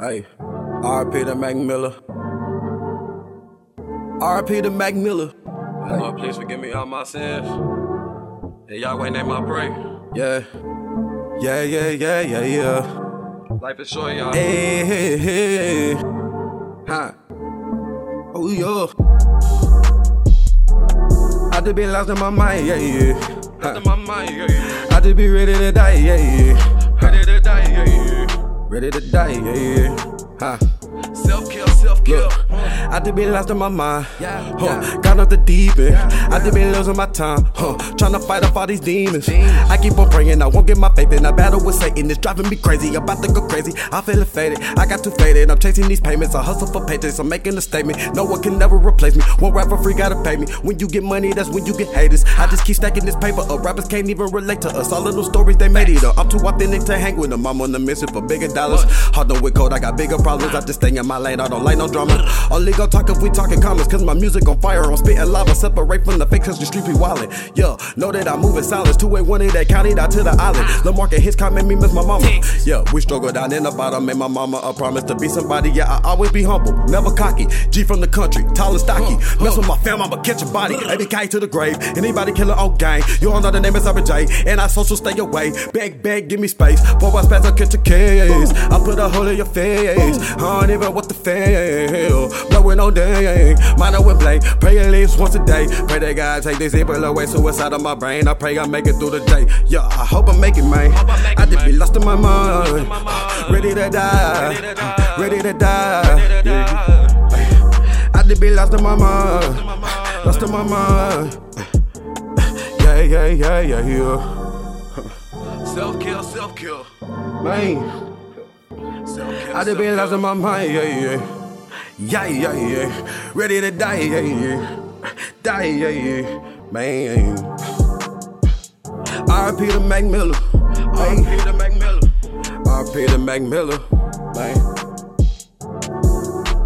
Hey, RIP to Mac Miller. RIP to Mac Miller. Hey. Lord, please forgive me all my sins. And Yahweh name I pray. Yeah. Yeah, yeah, yeah, yeah, yeah. Life is short, y'all. Hey, hey, hey. Huh. Oh, yeah. I just been lost in my mind, yeah, yeah. Lost in my mind, yeah, yeah. I just be ready to die, yeah, yeah. Ready to die, yeah, yeah. Huh. Self kill, self kill. I just been lost in my mind. Yeah, huh. Got off the deep end. I just been losing my time. Huh. Trying to fight off all these demons. I keep on praying, I won't get my faith in. I battle with Satan, it's driving me crazy. About to go crazy. I feel faded. I got too faded. I'm chasing these payments. I hustle for paychecks. I'm making a statement. No one can never replace me. One rapper free gotta pay me. When you get money, that's when you get haters. I just keep stacking this paper up. Rappers can't even relate to us. All little stories they made it up. I'm too authentic to hang with them. I'm on the mission for bigger dollars. Hard on with code, I got bigger problems. I just stay in my lane. I don't like no drama. Only go talk if we talking comments, cause my music on fire. I'm spitting lava, separate from the fake, cause the street be wildin'. Yeah, know that I move in silence. 281 in that county, down to the island. The market hits comment me miss my mama. Yeah, we struggle down in the bottom. Made my mama a promise to be somebody. Yeah, I always be humble, never cocky. G from the country, tall and stocky. Mess with my fam, I'ma catch a body. ABK to the grave. Anybody killing on gang. You all know the name is J. And I social stay away. Beg, beg, give me space. Four I spaz, I catch a case. I put a hole in your face. I don't even what the fail. Blowing on day. Mine with blade. Pray at least once a day. Pray that God take this evil away. Suicide of my brain. I pray I make it through the day. Yeah, I hope I make it, man. I just be lost in my mind. Ready to die. Ready to die. Yeah. I just be lost in my mind. Lost in my mind. Yeah, yeah, yeah, yeah, yeah. Self kill, self kill. Man. I just been lost in my mind, yeah, yeah. Yeah, yeah, yeah. Ready to die, yeah, yeah. Die, yeah, yeah. Man. RIP to Mac Miller. RIP to Mac Miller. RIP to Mac Miller. Man.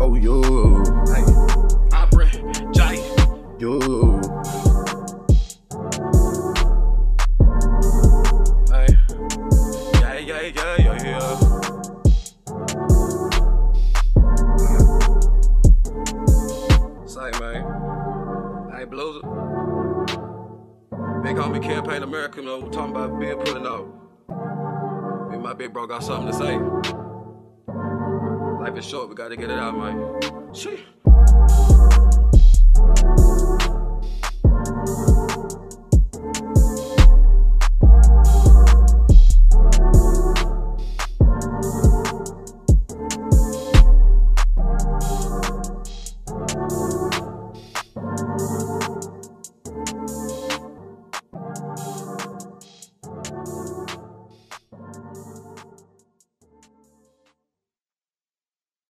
Oh, yo. Hey. Yeah, yeah, yeah. Homie campaign America, you know, talking about being pulling out. Me and my big bro got something to say. Life is short, we gotta get it out, man. Shit.